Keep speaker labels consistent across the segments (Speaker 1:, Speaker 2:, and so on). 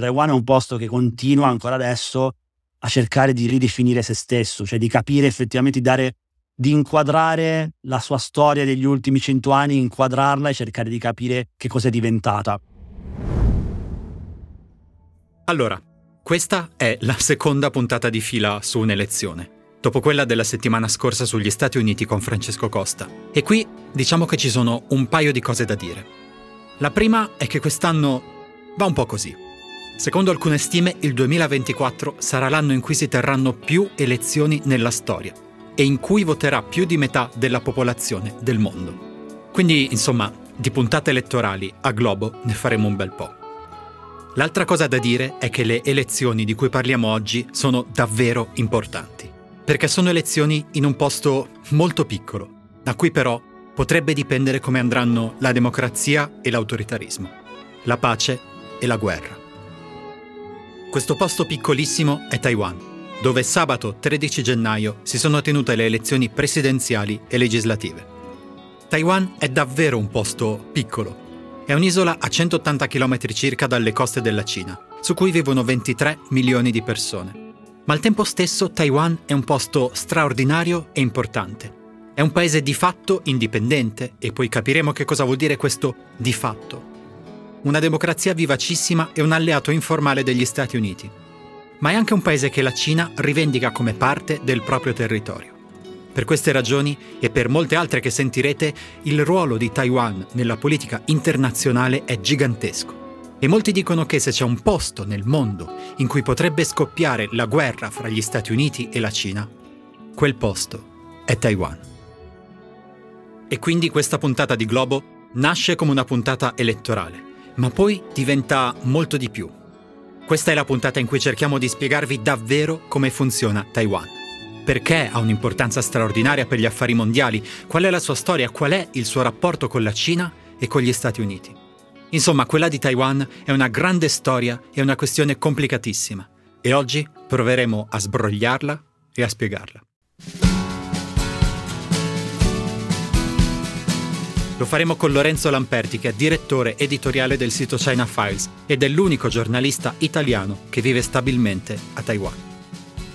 Speaker 1: Taiwan è un posto che continua ancora adesso a cercare di ridefinire se stesso, cioè di capire effettivamente, di dare di inquadrare la sua storia degli ultimi cento anni, inquadrarla e cercare di capire che cosa è diventata.
Speaker 2: Allora, questa è la seconda puntata di fila su un'elezione, dopo quella della settimana scorsa sugli Stati Uniti con Francesco Costa. E qui diciamo che ci sono un paio di cose da dire. La prima è che quest'anno va un po' così. Secondo alcune stime, il 2024 sarà l'anno in cui si terranno più elezioni nella storia e in cui voterà più di metà della popolazione del mondo. Quindi, insomma, di puntate elettorali a globo ne faremo un bel po'. L'altra cosa da dire è che le elezioni di cui parliamo oggi sono davvero importanti, perché sono elezioni in un posto molto piccolo, da cui però potrebbe dipendere come andranno la democrazia e l'autoritarismo, la pace e la guerra. Questo posto piccolissimo è Taiwan dove sabato 13 gennaio si sono tenute le elezioni presidenziali e legislative. Taiwan è davvero un posto piccolo. È un'isola a 180 km circa dalle coste della Cina, su cui vivono 23 milioni di persone. Ma al tempo stesso Taiwan è un posto straordinario e importante. È un paese di fatto indipendente e poi capiremo che cosa vuol dire questo di fatto. Una democrazia vivacissima e un alleato informale degli Stati Uniti ma è anche un paese che la Cina rivendica come parte del proprio territorio. Per queste ragioni e per molte altre che sentirete, il ruolo di Taiwan nella politica internazionale è gigantesco. E molti dicono che se c'è un posto nel mondo in cui potrebbe scoppiare la guerra fra gli Stati Uniti e la Cina, quel posto è Taiwan. E quindi questa puntata di Globo nasce come una puntata elettorale, ma poi diventa molto di più questa è la puntata in cui cerchiamo di spiegarvi davvero come funziona Taiwan. Perché ha un'importanza straordinaria per gli affari mondiali? Qual è la sua storia? Qual è il suo rapporto con la Cina e con gli Stati Uniti? Insomma, quella di Taiwan è una grande storia e una questione complicatissima. E oggi proveremo a sbrogliarla e a spiegarla. Lo faremo con Lorenzo Lamperti, che è direttore editoriale del sito China Files ed è l'unico giornalista italiano che vive stabilmente a Taiwan.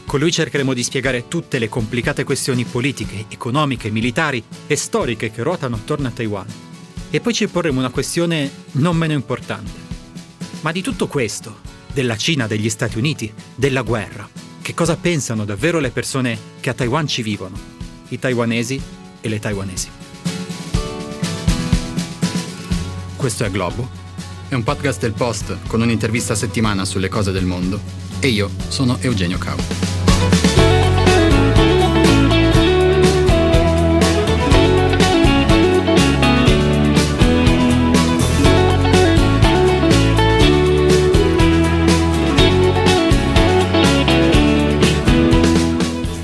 Speaker 2: Con lui cercheremo di spiegare tutte le complicate questioni politiche, economiche, militari e storiche che ruotano attorno a Taiwan. E poi ci porremo una questione non meno importante. Ma di tutto questo, della Cina, degli Stati Uniti, della guerra, che cosa pensano davvero le persone che a Taiwan ci vivono, i taiwanesi e le taiwanesi? Questo è Globo. È un podcast del Post con un'intervista a settimana sulle cose del mondo. E io sono Eugenio Cau.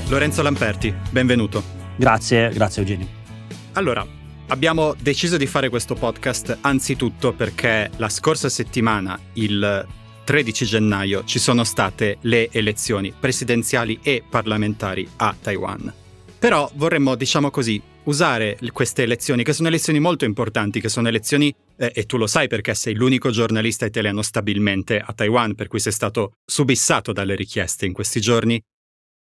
Speaker 2: Lorenzo Lamperti, benvenuto.
Speaker 1: Grazie, grazie Eugenio.
Speaker 2: Allora, Abbiamo deciso di fare questo podcast anzitutto perché la scorsa settimana, il 13 gennaio, ci sono state le elezioni presidenziali e parlamentari a Taiwan. Però vorremmo, diciamo così, usare queste elezioni, che sono elezioni molto importanti, che sono elezioni, eh, e tu lo sai perché sei l'unico giornalista italiano stabilmente a Taiwan, per cui sei stato subissato dalle richieste in questi giorni,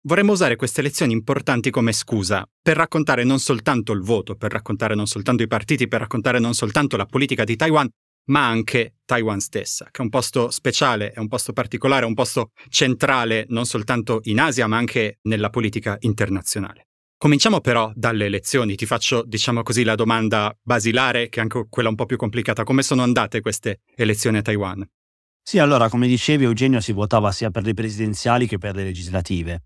Speaker 2: Vorremmo usare queste elezioni importanti come scusa per raccontare non soltanto il voto, per raccontare non soltanto i partiti, per raccontare non soltanto la politica di Taiwan, ma anche Taiwan stessa, che è un posto speciale, è un posto particolare, è un posto centrale non soltanto in Asia, ma anche nella politica internazionale. Cominciamo però dalle elezioni. Ti faccio, diciamo così, la domanda basilare, che è anche quella un po' più complicata. Come sono andate queste elezioni a Taiwan?
Speaker 1: Sì, allora, come dicevi Eugenio, si votava sia per le presidenziali che per le legislative.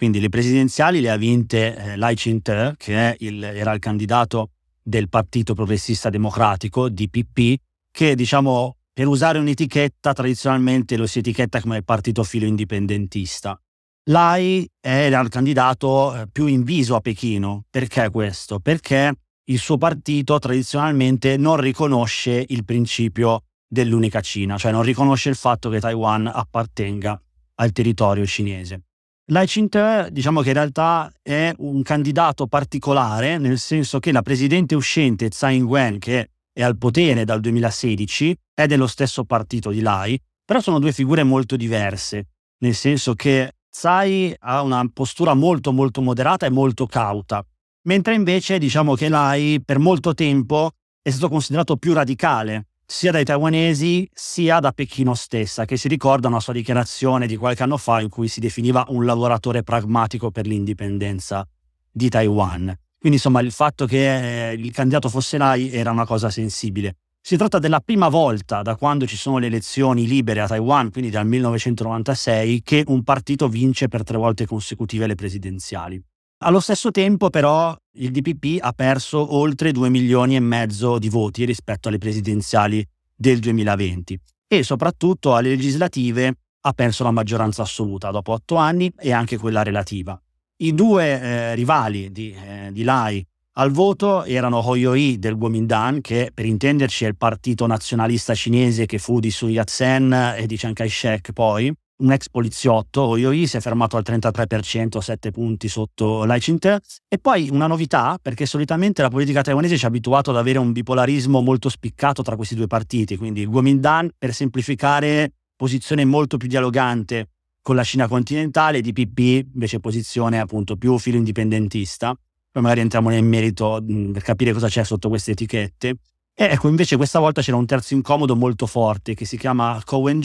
Speaker 1: Quindi le presidenziali le ha vinte eh, Lai Ching-te, che il, era il candidato del Partito Progressista Democratico, DPP, che diciamo per usare un'etichetta tradizionalmente lo si etichetta come partito filo indipendentista. Lai era il candidato eh, più inviso a Pechino. Perché questo? Perché il suo partito tradizionalmente non riconosce il principio dell'unica Cina, cioè non riconosce il fatto che Taiwan appartenga al territorio cinese. Lai Ching-te diciamo che in realtà è un candidato particolare, nel senso che la presidente uscente Tsai Ing-wen, che è al potere dal 2016, è dello stesso partito di Lai, Però sono due figure molto diverse, nel senso che Tsai ha una postura molto molto moderata e molto cauta, mentre invece diciamo che Lai per molto tempo è stato considerato più radicale, sia dai taiwanesi sia da Pechino stessa, che si ricorda una sua dichiarazione di qualche anno fa in cui si definiva un lavoratore pragmatico per l'indipendenza di Taiwan. Quindi insomma il fatto che eh, il candidato fosse Lai era una cosa sensibile. Si tratta della prima volta da quando ci sono le elezioni libere a Taiwan, quindi dal 1996, che un partito vince per tre volte consecutive le presidenziali. Allo stesso tempo però il DPP ha perso oltre 2 milioni e mezzo di voti rispetto alle presidenziali del 2020 e soprattutto alle legislative ha perso la maggioranza assoluta dopo otto anni e anche quella relativa. I due eh, rivali di, eh, di Lai al voto erano Hoyoi del Kuomintang, che per intenderci è il partito nazionalista cinese che fu di Sun Yat-sen e di Chiang Kai-shek poi, un ex poliziotto, Hoyoi, si è fermato al 33%, 7 punti sotto Lai Ching-te. E poi una novità, perché solitamente la politica taiwanese ci ha abituato ad avere un bipolarismo molto spiccato tra questi due partiti, quindi Kuomintang, per semplificare, posizione molto più dialogante con la Cina continentale, DPP invece posizione appunto più filo indipendentista poi magari entriamo nel merito mh, per capire cosa c'è sotto queste etichette. E ecco, invece questa volta c'era un terzo incomodo molto forte che si chiama Cowen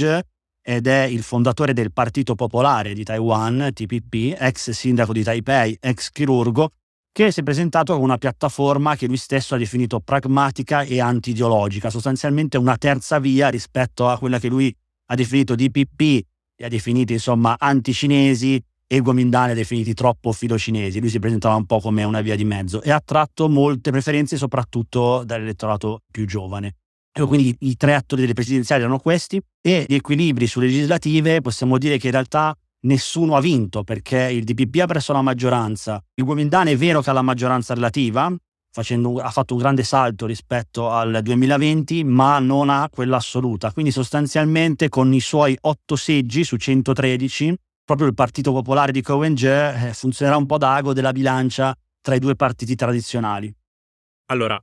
Speaker 1: ed è il fondatore del Partito Popolare di Taiwan, TPP, ex sindaco di Taipei, ex chirurgo, che si è presentato con una piattaforma che lui stesso ha definito pragmatica e anti-ideologica, sostanzialmente una terza via rispetto a quella che lui ha definito DPP e ha definito insomma anti-cinesi e Guomindani definiti troppo filocinesi, lui si presentava un po' come una via di mezzo e ha attratto molte preferenze soprattutto dall'elettorato più giovane. Ecco, quindi i tre attori delle presidenziali erano questi e gli equilibri sulle legislative possiamo dire che in realtà nessuno ha vinto perché il DPP ha preso la maggioranza, il Guomindani è vero che ha la maggioranza relativa, facendo, ha fatto un grande salto rispetto al 2020, ma non ha quella assoluta. Quindi sostanzialmente con i suoi otto seggi su 113 proprio il Partito Popolare di Cohen-Je eh, funzionerà un po' da ago della bilancia tra i due partiti tradizionali.
Speaker 2: Allora,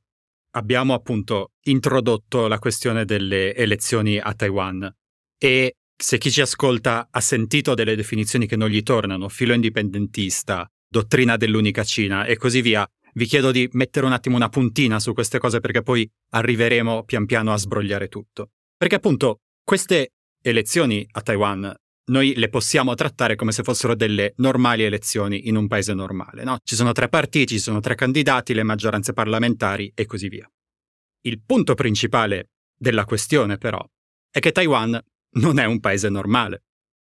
Speaker 2: abbiamo appunto introdotto la questione delle elezioni a Taiwan e se chi ci ascolta ha sentito delle definizioni che non gli tornano, filo indipendentista, dottrina dell'unica Cina e così via, vi chiedo di mettere un attimo una puntina su queste cose perché poi arriveremo pian piano a sbrogliare tutto. Perché appunto queste elezioni a Taiwan noi le possiamo trattare come se fossero delle normali elezioni in un paese normale. No? Ci sono tre partiti, ci sono tre candidati, le maggioranze parlamentari e così via. Il punto principale della questione, però, è che Taiwan non è un paese normale.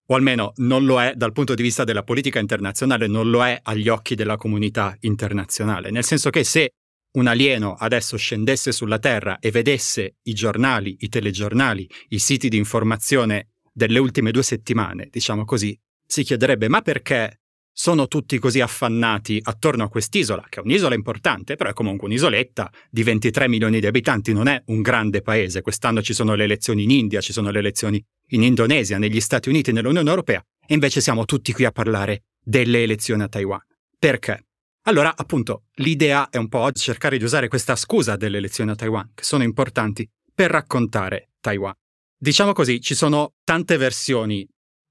Speaker 2: O almeno non lo è dal punto di vista della politica internazionale, non lo è agli occhi della comunità internazionale. Nel senso che se un alieno adesso scendesse sulla Terra e vedesse i giornali, i telegiornali, i siti di informazione delle ultime due settimane, diciamo così, si chiederebbe ma perché sono tutti così affannati attorno a quest'isola, che è un'isola importante, però è comunque un'isoletta di 23 milioni di abitanti, non è un grande paese. Quest'anno ci sono le elezioni in India, ci sono le elezioni in Indonesia, negli Stati Uniti, nell'Unione Europea, e invece siamo tutti qui a parlare delle elezioni a Taiwan. Perché? Allora, appunto, l'idea è un po' cercare di usare questa scusa delle elezioni a Taiwan, che sono importanti, per raccontare Taiwan. Diciamo così, ci sono tante versioni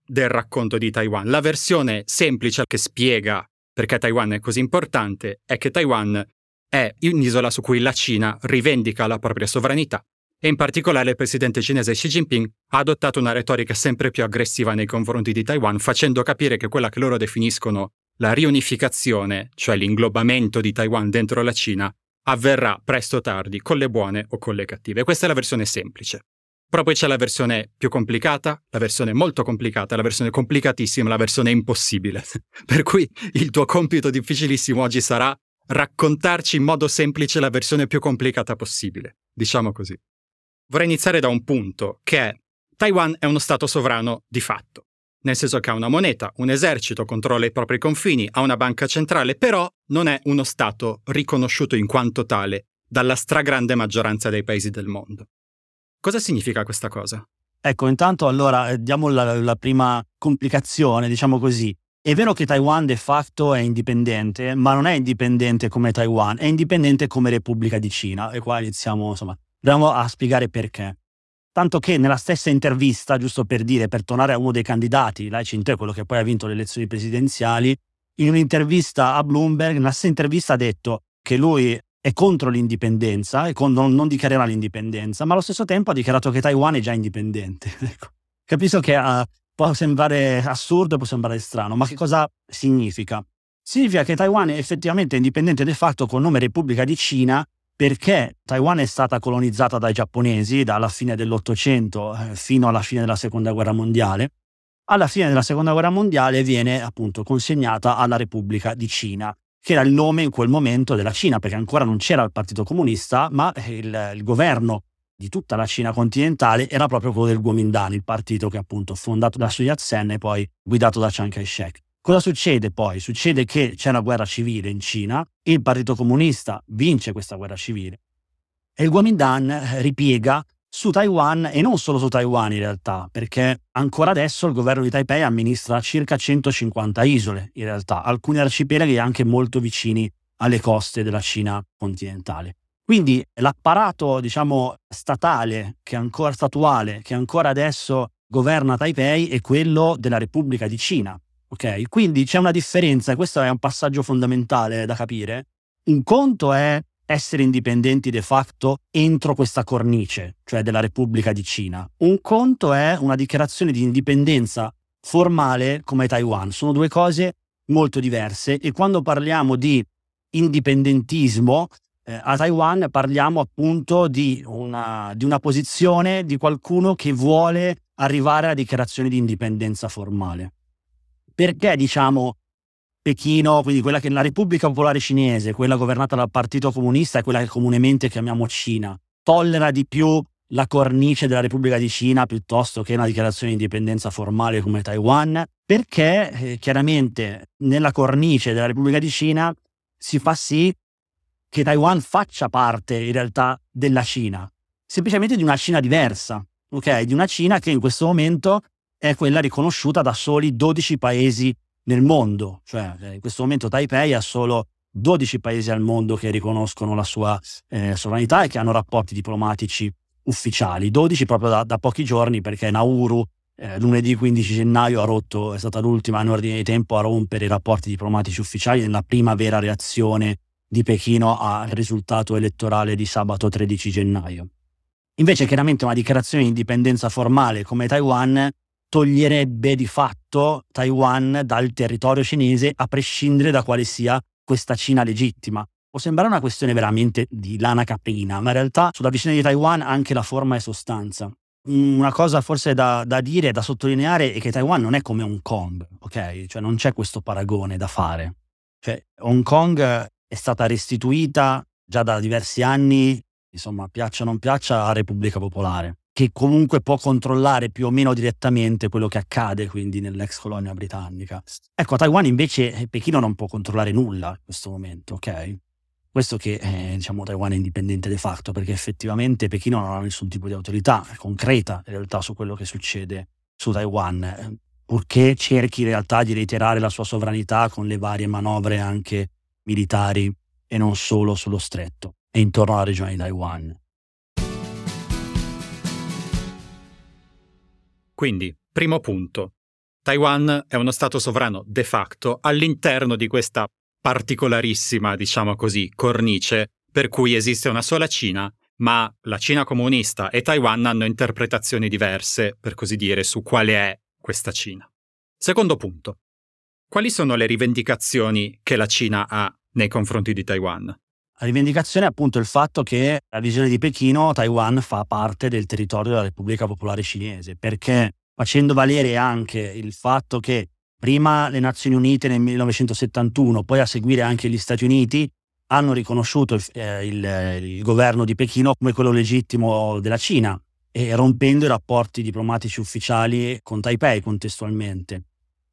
Speaker 2: del racconto di Taiwan. La versione semplice che spiega perché Taiwan è così importante è che Taiwan è un'isola su cui la Cina rivendica la propria sovranità e in particolare il presidente cinese Xi Jinping ha adottato una retorica sempre più aggressiva nei confronti di Taiwan, facendo capire che quella che loro definiscono la riunificazione, cioè l'inglobamento di Taiwan dentro la Cina, avverrà presto o tardi, con le buone o con le cattive. Questa è la versione semplice. Però poi c'è la versione più complicata, la versione molto complicata, la versione complicatissima, la versione impossibile. per cui il tuo compito difficilissimo oggi sarà raccontarci in modo semplice la versione più complicata possibile, diciamo così. Vorrei iniziare da un punto, che è Taiwan è uno stato sovrano di fatto, nel senso che ha una moneta, un esercito, controlla i propri confini, ha una banca centrale, però non è uno stato riconosciuto in quanto tale dalla stragrande maggioranza dei paesi del mondo. Cosa significa questa cosa?
Speaker 1: Ecco, intanto allora eh, diamo la, la prima complicazione, diciamo così. È vero che Taiwan de facto è indipendente, ma non è indipendente come Taiwan, è indipendente come Repubblica di Cina. E qua iniziamo, insomma, andiamo a spiegare perché. Tanto che nella stessa intervista, giusto per dire, per tornare a uno dei candidati, Lai Ching-te, quello che poi ha vinto le elezioni presidenziali, in un'intervista a Bloomberg, nella stessa intervista ha detto che lui è contro l'indipendenza e con, non, non, dichiarerà l'indipendenza, ma allo stesso tempo ha dichiarato che Taiwan è già indipendente. Ecco. Capisco che uh, può sembrare assurdo, può sembrare strano, ma che cosa significa? Significa che Taiwan è effettivamente indipendente de facto col nome Repubblica di Cina perché Taiwan è stata colonizzata dai giapponesi dalla fine dell'Ottocento eh, fino alla fine della Seconda Guerra Mondiale. Alla fine della Seconda Guerra Mondiale viene appunto consegnata alla Repubblica di Cina, che era il nome in quel momento della Cina, perché ancora non c'era il Partito Comunista, ma il, il governo di tutta la Cina continentale era proprio quello del Kuomintang, il partito che appunto fondato da Sun Yat-sen e poi guidato da Chiang Kai-shek. Cosa succede poi? Succede che c'è una guerra civile in Cina, il Partito Comunista vince questa guerra civile e il Kuomintang eh, ripiega su Taiwan e non solo su Taiwan in realtà, perché ancora adesso il governo di Taipei amministra circa 150 isole in realtà, alcuni arcipelaghi anche molto vicini alle coste della Cina continentale. Quindi l'apparato, diciamo, statale che è ancora statuale, che ancora adesso governa Taipei è quello della Repubblica di Cina, Ok? Quindi c'è una differenza, questo è un passaggio fondamentale da capire. Un conto è essere indipendenti de facto entro questa cornice, cioè della Repubblica di Cina. Un conto è una dichiarazione di indipendenza formale come Taiwan. Sono due cose molto diverse e quando parliamo di indipendentismo eh, a Taiwan parliamo appunto di una, di una posizione di qualcuno che vuole arrivare alla dichiarazione di indipendenza formale perché diciamo Pechino, quindi quella che è la Repubblica Popolare Cinese, quella governata dal Partito Comunista, è quella che comunemente chiamiamo Cina, tollera di più la cornice della Repubblica di Cina piuttosto che una dichiarazione di indipendenza formale come Taiwan, perché eh, chiaramente nella cornice della Repubblica di Cina si fa sì che Taiwan faccia parte in realtà della Cina, semplicemente di una Cina diversa, ok? Di una Cina che in questo momento è quella riconosciuta da soli 12 paesi nel mondo, cioè eh, in questo momento Taipei ha solo 12 paesi al mondo che riconoscono la sua eh, sovranità e che hanno rapporti diplomatici ufficiali, 12 proprio da, da pochi giorni perché Nauru eh, lunedì 15 gennaio ha rotto, è stata l'ultima in ordine di tempo a rompere i rapporti diplomatici ufficiali nella prima vera reazione di Pechino al risultato elettorale di sabato 13 gennaio. Invece chiaramente una dichiarazione di indipendenza formale come Taiwan toglierebbe di fatto Taiwan dal territorio cinese a prescindere da quale sia questa Cina legittima. Può sembrare una questione veramente di lana caprina, ma in realtà sulla vicenda di Taiwan anche la forma è sostanza. Una cosa forse da, da dire, da sottolineare, è che Taiwan non è come Hong Kong, ok? Cioè non c'è questo paragone da fare. Cioè, Hong Kong è stata restituita già da diversi anni, insomma, piaccia o non piaccia, alla Repubblica Popolare che comunque può controllare più o meno direttamente quello che accade quindi nell'ex colonia britannica. Ecco, a Taiwan invece eh, Pechino non può controllare nulla in questo momento, ok? Questo che eh, diciamo Taiwan è indipendente de facto, perché effettivamente Pechino non ha nessun tipo di autorità concreta in realtà su quello che succede su Taiwan, purché cerchi in realtà di reiterare la sua sovranità con le varie manovre anche militari e non solo sullo stretto e intorno alla regione di Taiwan.
Speaker 2: Quindi, primo punto, Taiwan è uno Stato sovrano de facto all'interno di questa particolarissima, diciamo così, cornice per cui esiste una sola Cina, ma la Cina comunista e Taiwan hanno interpretazioni diverse, per così dire, su quale è questa Cina. Secondo punto, quali sono le rivendicazioni che la Cina ha nei confronti di Taiwan?
Speaker 1: La rivendicazione è appunto il fatto che la visione di Pechino, Taiwan fa parte del territorio della Repubblica Popolare Cinese, perché facendo valere anche il fatto che prima le Nazioni Unite nel 1971, poi a seguire anche gli Stati Uniti, hanno riconosciuto il, eh, il, il governo di Pechino come quello legittimo della Cina e rompendo i rapporti diplomatici ufficiali con Taipei contestualmente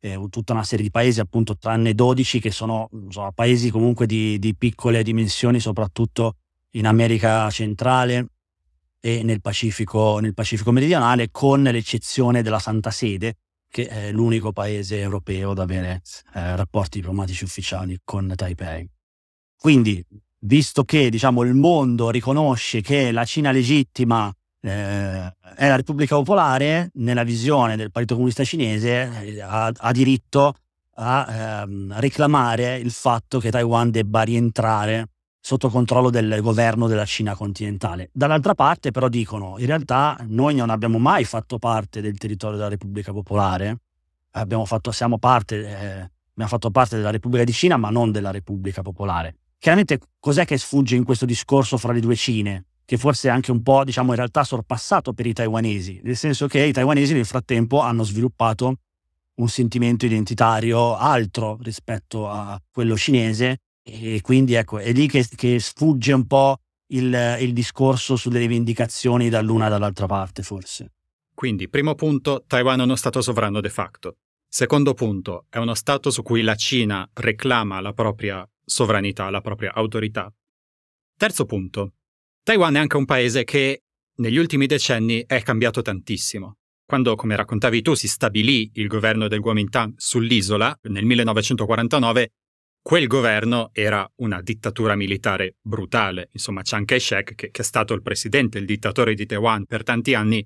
Speaker 1: eh, tutta una serie di paesi, appunto tranne 12 che sono insomma, paesi comunque di, di, piccole dimensioni, soprattutto in America centrale e nel Pacifico, nel Pacifico meridionale, con l'eccezione della Santa Sede, che è l'unico paese europeo ad avere eh, rapporti diplomatici ufficiali con Taipei. Quindi, visto che diciamo, il mondo riconosce che la Cina legittima eh, è la Repubblica Popolare, nella visione del Partito Comunista Cinese, ha, ha diritto a ehm, reclamare il fatto che Taiwan debba rientrare sotto controllo del governo della Cina continentale. Dall'altra parte però dicono, in realtà noi non abbiamo mai fatto parte del territorio della Repubblica Popolare, fatto, siamo parte, eh, abbiamo fatto parte della Repubblica di Cina ma non della Repubblica Popolare. Chiaramente cos'è che sfugge in questo discorso fra le due Cine? Che forse è anche un po', diciamo, in realtà sorpassato per i taiwanesi, nel senso che i taiwanesi nel frattempo hanno sviluppato un sentimento identitario altro rispetto a quello cinese e quindi ecco, è lì che, che sfugge un po' il, il discorso sulle rivendicazioni dall'una e dall'altra parte forse.
Speaker 2: Quindi, primo punto, Taiwan è uno Stato sovrano de facto. Secondo punto, è uno Stato su cui la Cina reclama la propria sovranità, la propria autorità. Terzo punto, Taiwan è anche un paese che negli ultimi decenni è cambiato tantissimo. Quando, come raccontavi tu, si stabilì il governo del Kuomintang sull'isola nel 1949, quel governo era una dittatura militare brutale. Insomma, Chiang Kai-shek, che, che è stato il presidente, il dittatore di Taiwan per tanti anni,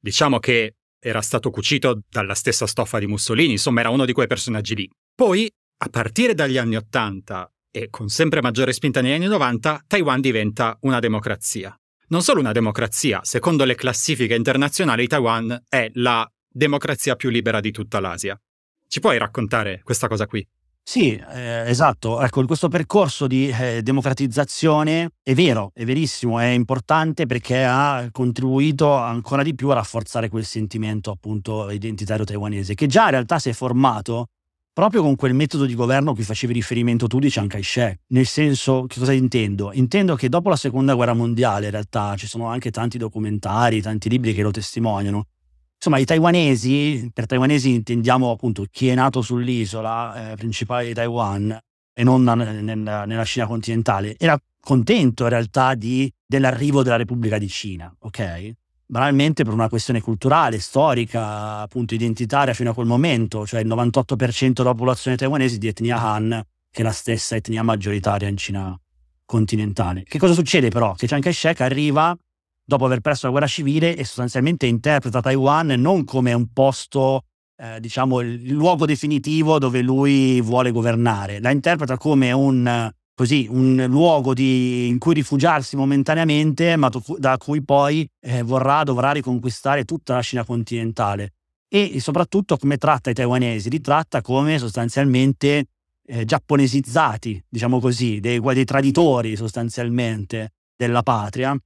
Speaker 2: diciamo che era stato cucito dalla stessa stoffa di Mussolini, insomma era uno di quei personaggi lì. Poi, a partire dagli anni Ottanta e con sempre maggiore spinta negli anni 90, Taiwan diventa una democrazia. Non solo una democrazia, secondo le classifiche internazionali Taiwan è la democrazia più libera di tutta l'Asia. Ci puoi raccontare questa cosa qui?
Speaker 1: Sì, eh, esatto. Ecco, questo percorso di eh, democratizzazione è vero, è verissimo, è importante perché ha contribuito ancora di più a rafforzare quel sentimento appunto identitario taiwanese, che già in realtà si è formato proprio con quel metodo di governo a cui facevi riferimento tu di Chiang Kai-shek. Nel senso, che cosa intendo? Intendo che dopo la seconda guerra mondiale, in realtà, ci sono anche tanti documentari, tanti libri che lo testimoniano. Insomma, i taiwanesi, per taiwanesi intendiamo appunto chi è nato sull'isola eh, principale di Taiwan e non nella, nella Cina continentale, era contento in realtà di, dell'arrivo della Repubblica di Cina, ok? Banalmente per una questione culturale, storica, appunto identitaria fino a quel momento, cioè il 98% della popolazione taiwanese di etnia Han, che è la stessa etnia maggioritaria in Cina continentale. Che cosa succede però? Che Chiang Kai-shek arriva dopo aver perso la guerra civile e sostanzialmente interpreta Taiwan non come un posto, eh, diciamo, il luogo definitivo dove lui vuole governare, la interpreta come un così un luogo di, in cui rifugiarsi momentaneamente, ma da cui poi eh, vorrà, dovrà riconquistare tutta la Cina continentale. E soprattutto come tratta i taiwanesi, li tratta come sostanzialmente eh, giapponesizzati, diciamo così, dei, dei, traditori sostanzialmente della patria.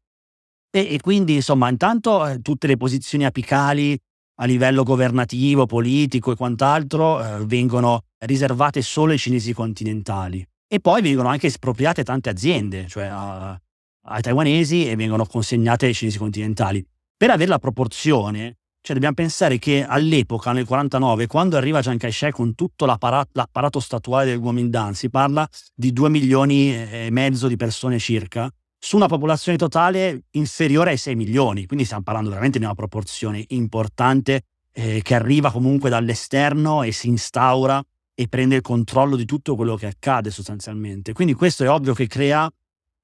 Speaker 1: E, e quindi, insomma, intanto eh, tutte le posizioni apicali a livello governativo, politico e quant'altro eh, vengono riservate solo ai cinesi continentali. E poi vengono anche espropriate tante aziende, cioè a, ai taiwanesi e vengono consegnate ai cinesi continentali. Per avere la proporzione, cioè dobbiamo pensare che all'epoca, nel 49, quando arriva Chiang Kai-shek con tutto l'apparato, l'apparato statuale del Kuomintang, si parla di 2 milioni e mezzo di persone circa, su una popolazione totale inferiore ai 6 milioni. Quindi stiamo parlando veramente di una proporzione importante eh, che arriva comunque dall'esterno e si instaura e prende il controllo di tutto quello che accade sostanzialmente. Quindi questo è ovvio che crea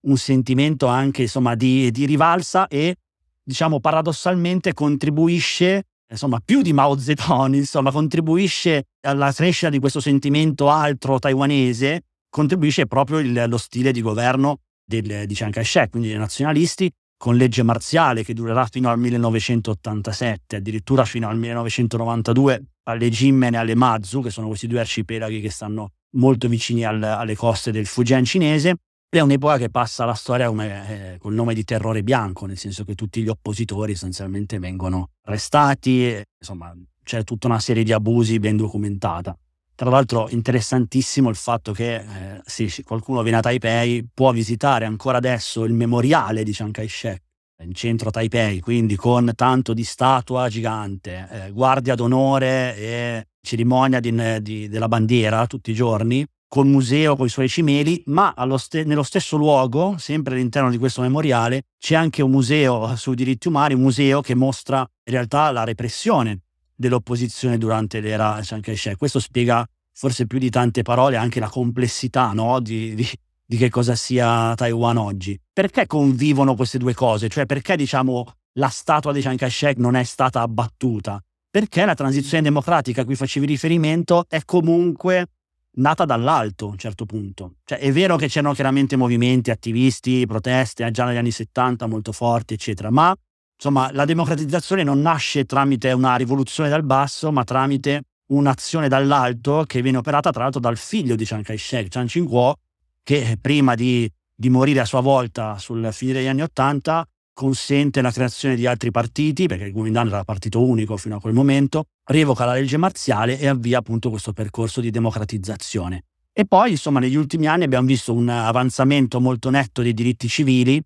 Speaker 1: un sentimento anche insomma, di, di rivalsa e diciamo paradossalmente contribuisce insomma più di Mao Zedong insomma contribuisce alla crescita di questo sentimento altro taiwanese contribuisce proprio il, lo stile di governo del, di Chiang Kai-shek quindi dei nazionalisti con legge marziale che durerà fino al 1987 addirittura fino al 1992 alle Jimen e alle Mazu, che sono questi due arcipelaghi che stanno molto vicini al, alle coste del Fujian cinese. È un'epoca che passa alla storia come, eh, col nome di terrore bianco, nel senso che tutti gli oppositori essenzialmente vengono arrestati, e, insomma c'è tutta una serie di abusi ben documentata. Tra l'altro interessantissimo il fatto che eh, se qualcuno viene a Taipei può visitare ancora adesso il memoriale di Chiang Kai-shek, in centro a Taipei, quindi con tanto di statua gigante, eh, guardia d'onore e cerimonia di, di, della bandiera tutti i giorni, col museo con i suoi cimeli, ma ste- nello stesso luogo, sempre all'interno di questo memoriale, c'è anche un museo sui diritti umani, un museo che mostra in realtà la repressione dell'opposizione durante l'era Chiang Kai-shek. Questo spiega forse più di tante parole anche la complessità no? di, di, di che cosa sia Taiwan oggi. Perché convivono queste due cose? Cioè perché diciamo la statua di Chiang Kai-shek non è stata abbattuta, perché la transizione democratica a cui facevi riferimento è comunque nata dall'alto a un certo punto. Cioè, è vero che c'erano chiaramente movimenti, attivisti, proteste già negli anni 70 molto forti, eccetera, ma insomma la democratizzazione non nasce tramite una rivoluzione dal basso, ma tramite un'azione dall'alto che viene operata tra l'altro dal figlio di Chiang Kai-shek, Chiang Ching-kuo, che prima di, di morire a sua volta sul finire degli anni Ottanta consente la creazione di altri partiti, perché il Kuomintang era partito unico fino a quel momento, revoca la legge marziale e avvia appunto questo percorso di democratizzazione. E poi, insomma, negli ultimi anni abbiamo visto un avanzamento molto netto dei diritti civili,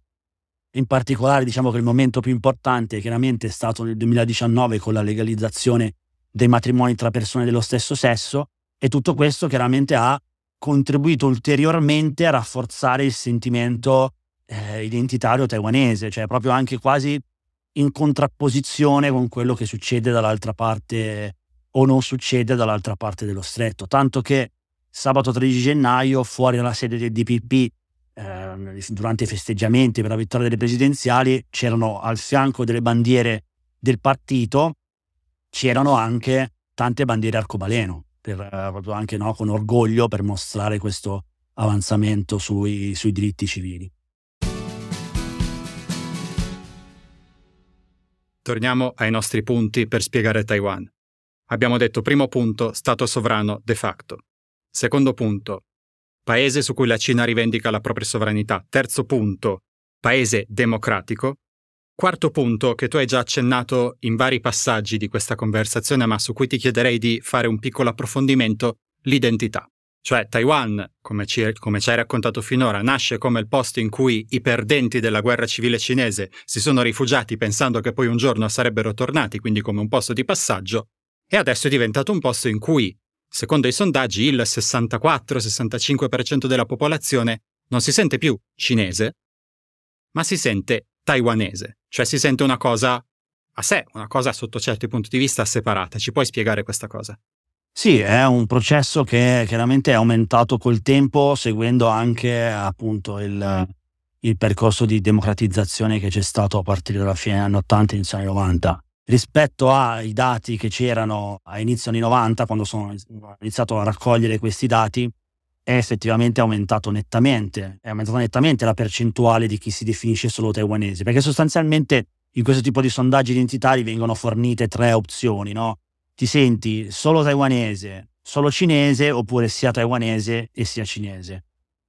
Speaker 1: in particolare diciamo che il momento più importante chiaramente è stato nel 2019 con la legalizzazione dei matrimoni tra persone dello stesso sesso e tutto questo chiaramente ha contribuito ulteriormente a rafforzare il sentimento eh, identitario taiwanese, cioè proprio anche quasi in contrapposizione con quello che succede dall'altra parte o non succede dall'altra parte dello stretto. Tanto che sabato 13 gennaio, fuori dalla sede del DPP, eh, durante i festeggiamenti per la vittoria delle presidenziali, c'erano al fianco delle bandiere del partito, c'erano anche tante bandiere arcobaleno, per, eh, anche no, con orgoglio per mostrare questo avanzamento sui, sui diritti civili.
Speaker 2: Torniamo ai nostri punti per spiegare Taiwan. Abbiamo detto primo punto, Stato sovrano de facto. Secondo punto, paese su cui la Cina rivendica la propria sovranità. Terzo punto, paese democratico. Quarto punto, che tu hai già accennato in vari passaggi di questa conversazione, ma su cui ti chiederei di fare un piccolo approfondimento, l'identità. Cioè Taiwan, come ci, come ci hai raccontato finora, nasce come il posto in cui i perdenti della guerra civile cinese si sono rifugiati pensando che poi un giorno sarebbero tornati, quindi come un posto di passaggio, e adesso è diventato un posto in cui, secondo i sondaggi, il 64-65% della popolazione non si sente più cinese, ma si sente taiwanese, cioè si sente una cosa a sé, una cosa sotto certi punti di vista separata. Ci puoi spiegare questa cosa?
Speaker 1: Sì, è un processo che chiaramente è aumentato col tempo, seguendo anche appunto il, il percorso di democratizzazione che c'è stato a partire dalla fine degli anni 80 e inizio anni 90. Rispetto ai dati che c'erano a inizio anni 90, quando sono iniziato a raccogliere questi dati, è effettivamente aumentato nettamente, è aumentata nettamente la percentuale di chi si definisce solo taiwanese, perché sostanzialmente in questo tipo di sondaggi identitari vengono fornite tre opzioni, no? ti senti solo taiwanese, solo cinese oppure sia taiwanese e sia cinese.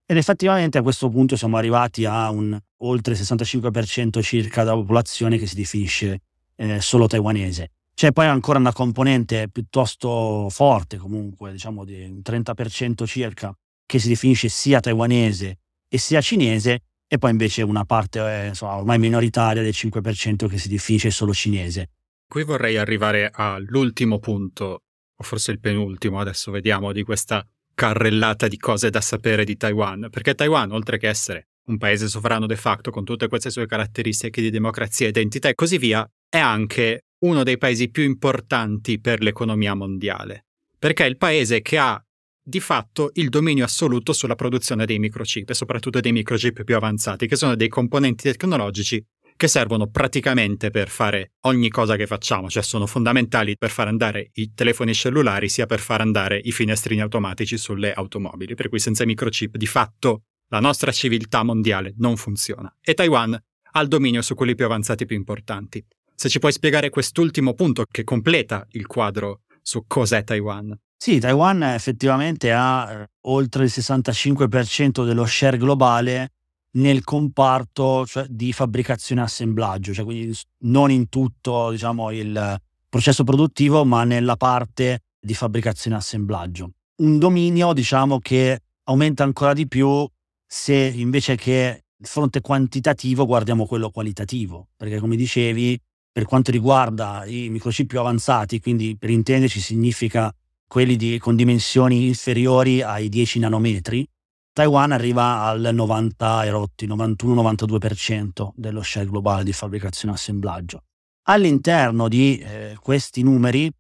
Speaker 1: Ed effettivamente a questo punto siamo arrivati a un oltre 65% circa della popolazione che si definisce eh, solo taiwanese. C'è poi ancora una componente piuttosto forte, comunque, diciamo di un 30% circa, che si definisce sia taiwanese e sia cinese, e poi invece una parte eh, insomma, ormai minoritaria del 5% che si definisce solo cinese.
Speaker 2: Qui vorrei arrivare all'ultimo punto, o forse il penultimo, adesso vediamo, di questa carrellata di cose da sapere di Taiwan, perché Taiwan, oltre che essere un paese sovrano de facto con tutte queste sue caratteristiche di democrazia, identità e così via, è anche uno dei paesi più importanti per l'economia mondiale, perché è il paese che ha di fatto il dominio assoluto sulla produzione dei microchip e soprattutto dei microchip più avanzati, che sono dei componenti tecnologici che servono praticamente per fare ogni cosa che facciamo, cioè sono fondamentali per far andare i telefoni cellulari sia per far andare i finestrini automatici sulle automobili, per cui senza microchip di fatto la nostra civiltà mondiale non funziona. E Taiwan ha il dominio su quelli più avanzati e più importanti. Se ci puoi spiegare quest'ultimo punto che completa il quadro su cos'è Taiwan.
Speaker 1: Sì, Taiwan effettivamente ha eh, oltre il 65% dello share globale nel comparto cioè, di fabbricazione e assemblaggio, cioè quindi non in tutto diciamo, il processo produttivo, ma nella parte di fabbricazione e assemblaggio. Un dominio diciamo, che aumenta ancora di più se invece che il fronte quantitativo guardiamo quello qualitativo, perché come dicevi, per quanto riguarda i microchip più avanzati, quindi per intenderci significa quelli di, con dimensioni inferiori ai 10 nanometri, Taiwan arriva al 90 erotti, 91-92% dello share globale di fabbricazione e assemblaggio. All'interno di eh, questi numeri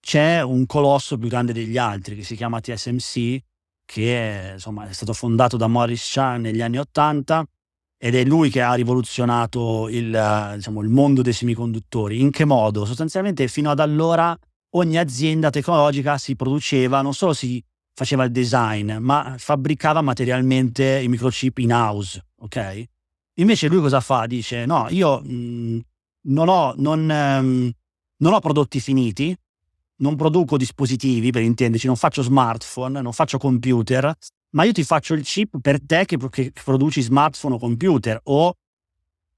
Speaker 1: c'è un colosso più grande degli altri che si chiama TSMC, che è, insomma, è stato fondato da Morris Chan negli anni 80 ed è lui che ha rivoluzionato il, diciamo, il mondo dei semiconduttori. In che modo? Sostanzialmente fino ad allora ogni azienda tecnologica si produceva, non solo si faceva il design, ma fabbricava materialmente i microchip in house, ok? Invece lui cosa fa? Dice no, io mh, mm, non, ho, non, um, non ho prodotti finiti, non produco dispositivi, per intenderci, non faccio smartphone, non faccio computer, ma io ti faccio il chip per te che, che produci smartphone o computer o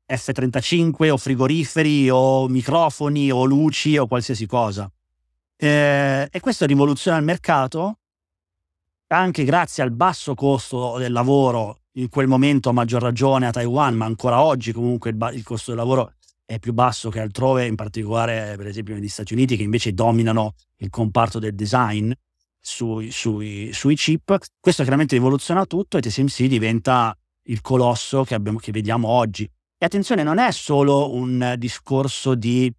Speaker 1: F35 o frigoriferi o microfoni o luci o qualsiasi cosa. Eh, e questo rivoluziona il mercato anche grazie al basso costo del lavoro, in quel momento a maggior ragione a Taiwan, ma ancora oggi comunque il, ba- il costo del lavoro è più basso che altrove, in particolare per esempio negli Stati Uniti che invece dominano il comparto del design sui, sui, sui chip. Questo chiaramente rivoluziona tutto e TSMC diventa il colosso che, abbiamo, che vediamo oggi. E attenzione, non è solo un discorso di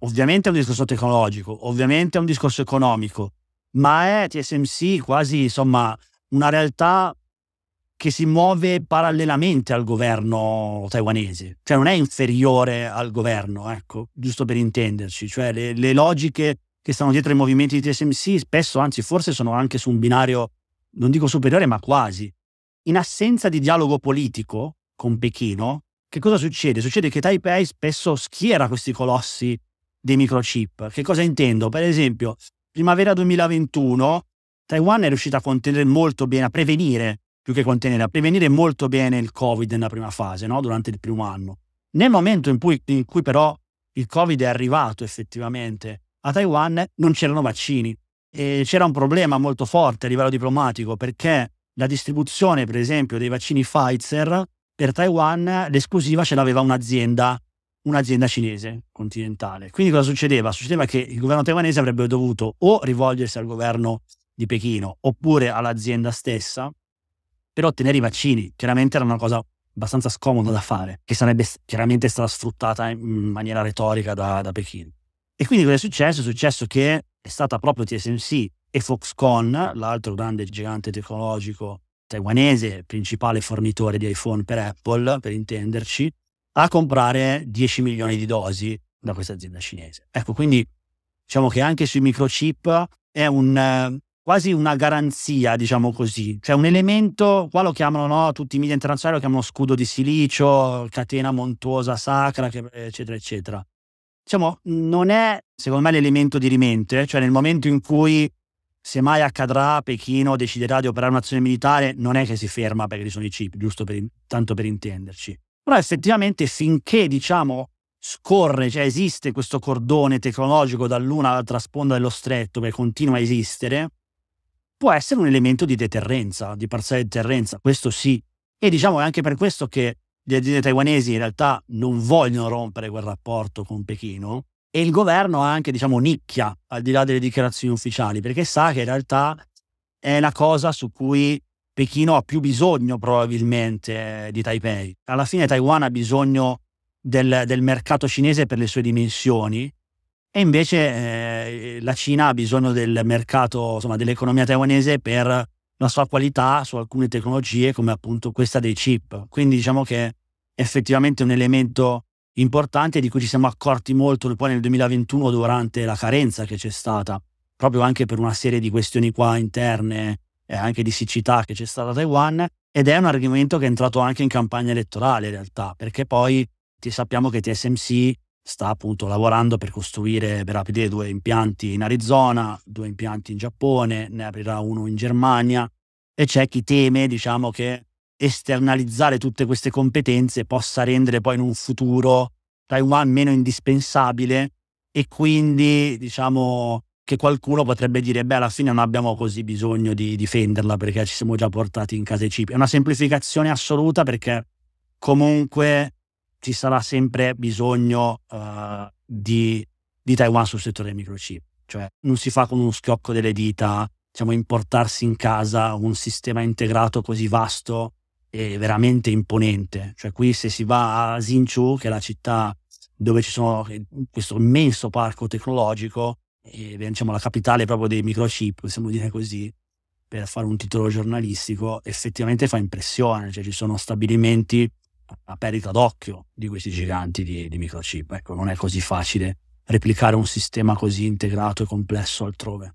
Speaker 1: ovviamente è un discorso tecnologico, ovviamente è un discorso economico, ma è TSMC quasi insomma una realtà che si muove parallelamente al governo taiwanese, cioè non è inferiore al governo, ecco, giusto per intenderci, cioè le, le logiche che stanno dietro ai movimenti di TSMC spesso, anzi forse sono anche su un binario, non dico superiore, ma quasi. In assenza di dialogo politico con Pechino, che cosa succede? Succede che Taipei spesso schiera questi colossi dei microchip. Che cosa intendo? Per esempio, primavera 2021, Taiwan è riuscita a contenere molto bene, a prevenire, più che contenere, a prevenire molto bene il Covid nella prima fase, no? durante il primo anno. Nel momento in cui, in cui però il Covid è arrivato effettivamente a Taiwan, non c'erano vaccini. E c'era un problema molto forte a livello diplomatico perché la distribuzione, per esempio, dei vaccini Pfizer per Taiwan, l'esclusiva ce l'aveva un'azienda un'azienda cinese continentale. Quindi cosa succedeva? Succedeva che il governo taiwanese avrebbe dovuto o rivolgersi al governo di Pechino oppure all'azienda stessa per ottenere i vaccini. Chiaramente era una cosa abbastanza scomoda da fare, che sarebbe chiaramente stata sfruttata in maniera retorica da, da Pechino. E quindi cosa è successo? È successo che è stata proprio TSMC e Foxconn, l'altro grande gigante tecnologico taiwanese, principale fornitore di iPhone per Apple, per intenderci, a comprare 10 milioni di dosi da questa azienda cinese. Ecco, quindi diciamo che anche sui microchip è un, quasi una garanzia, diciamo così, cioè un elemento, qua lo chiamano, no, tutti i media internazionali lo chiamano scudo di silicio, catena montuosa sacra, eccetera, eccetera. Diciamo, non è, secondo me, l'elemento di rimente, cioè nel momento in cui se mai accadrà, Pechino deciderà di operare un'azione militare, non è che si ferma perché ci sono i chip, giusto per, tanto per intenderci. Però effettivamente finché, diciamo, scorre, cioè esiste questo cordone tecnologico dall'una all'altra sponda dello stretto, che continua a esistere, può essere un elemento di deterrenza, di parziale deterrenza, questo sì. E diciamo è anche per questo che le aziende taiwanesi in realtà non vogliono rompere quel rapporto con Pechino e il governo ha anche, diciamo, nicchia al di là delle dichiarazioni ufficiali, perché sa che in realtà è la cosa su cui Pechino ha più bisogno probabilmente eh, di Taipei. Alla fine Taiwan ha bisogno del, del mercato cinese per le sue dimensioni e invece eh, la Cina ha bisogno del mercato, insomma, dell'economia taiwanese per la sua qualità su alcune tecnologie come appunto questa dei chip. Quindi diciamo che è effettivamente un elemento importante di cui ci siamo accorti molto poi nel 2021 durante la carenza che c'è stata, proprio anche per una serie di questioni qua interne e anche di siccità che c'è stata a Taiwan ed è un argomento che è entrato anche in campagna elettorale in realtà, perché poi sappiamo che TSMC sta appunto lavorando per costruire, per aprire due impianti in Arizona, due impianti in Giappone, ne aprirà uno in Germania e c'è chi teme, diciamo, che esternalizzare tutte queste competenze possa rendere poi in un futuro Taiwan meno indispensabile e quindi, diciamo, che qualcuno potrebbe dire, beh, alla fine non abbiamo così bisogno di difenderla perché ci siamo già portati in casa i chip. È una semplificazione assoluta perché comunque ci sarà sempre bisogno uh, di, di, Taiwan sul settore dei microchip. Cioè non si fa con uno schiocco delle dita, diciamo, importarsi in casa un sistema integrato così vasto e veramente imponente. Cioè qui se si va a Xinchu, che è la città dove ci sono questo immenso parco tecnologico, e diciamo la capitale proprio dei microchip, possiamo dire così, per fare un titolo giornalistico, effettivamente fa impressione, cioè ci sono stabilimenti a perdita d'occhio di questi giganti di, di microchip. Ecco, non è così facile replicare un sistema così integrato e complesso altrove.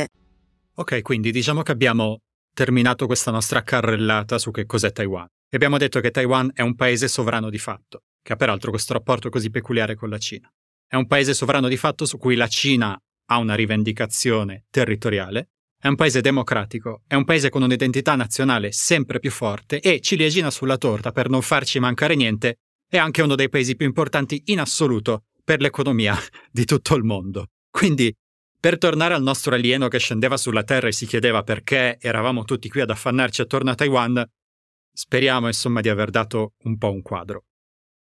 Speaker 2: Ok, quindi diciamo che abbiamo terminato questa nostra carrellata su che cos'è Taiwan. E abbiamo detto che Taiwan è un paese sovrano di fatto, che ha peraltro questo rapporto così peculiare con la Cina. È un paese sovrano di fatto su cui la Cina ha una rivendicazione territoriale, è un paese democratico, è un paese con un'identità nazionale sempre più forte e, ciliegina sulla torta per non farci mancare niente, è anche uno dei paesi più importanti in assoluto per l'economia di tutto il mondo. Quindi per tornare al nostro alieno che scendeva sulla Terra e si chiedeva perché eravamo tutti qui ad affannarci attorno a Taiwan, speriamo insomma di aver dato un po' un quadro.